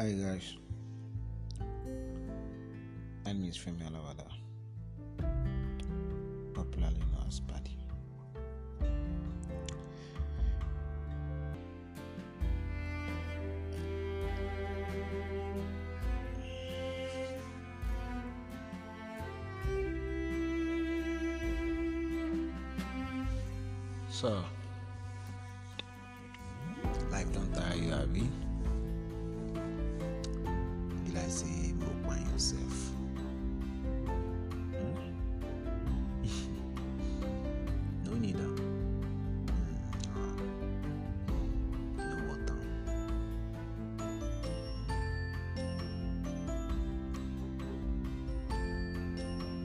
Hi guys, my name is Femi Alawada, popularly known as Paddy. So, life don't tire you, Abby. Say, by yourself. Hmm? no need am. Hmm, ah.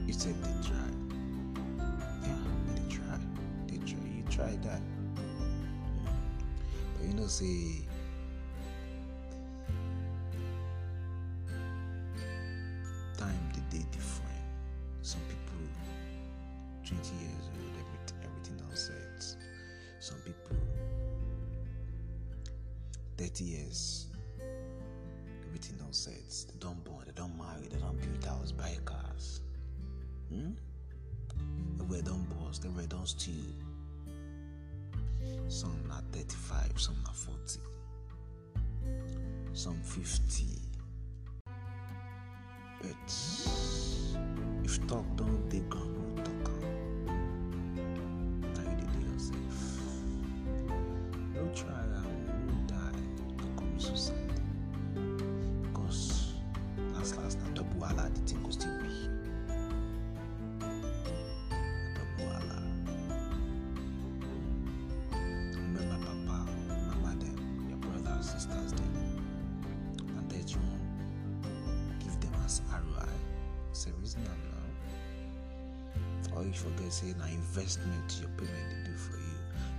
You said they try. Yeah, they try. They try. You try that. But you know, say time the day different. Some people, twenty years old, everything, done set. Some people, thirty years, everything done set. They don't born, they don't marry, they don't build house, buy cars. Hmm? Everywhere don't boss, everywhere don't steal. Some not 35, some not 40, some 50. But if talk don't dig ground, talk. Now you do yourself. No try am, no die, no commit suicide. Because last last na double wahala the thing go still be. Double wahala. Remember papa, mama them, your brothers, sisters them. It's a reason now. Or you forget say na investment your parent dey do for you.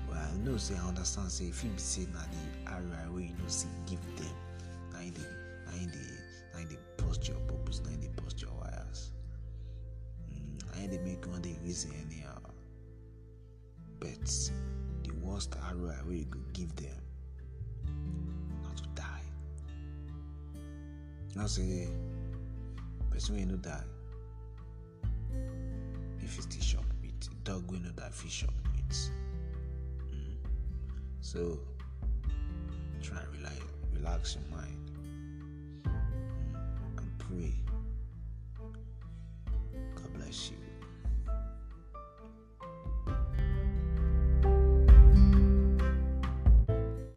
Well know say I understand say if you be say na the ROI wey you know see give them, na im dey na im dey burst your na im dey burst your wires. Mm, na im make wan dey reason anyhow. But the worst ROI wey you go give them na to die. Now say person wey no die e shop meat. Dog wey no die fit chop meat. Mm. So try and relax, relax your mind mm, and pray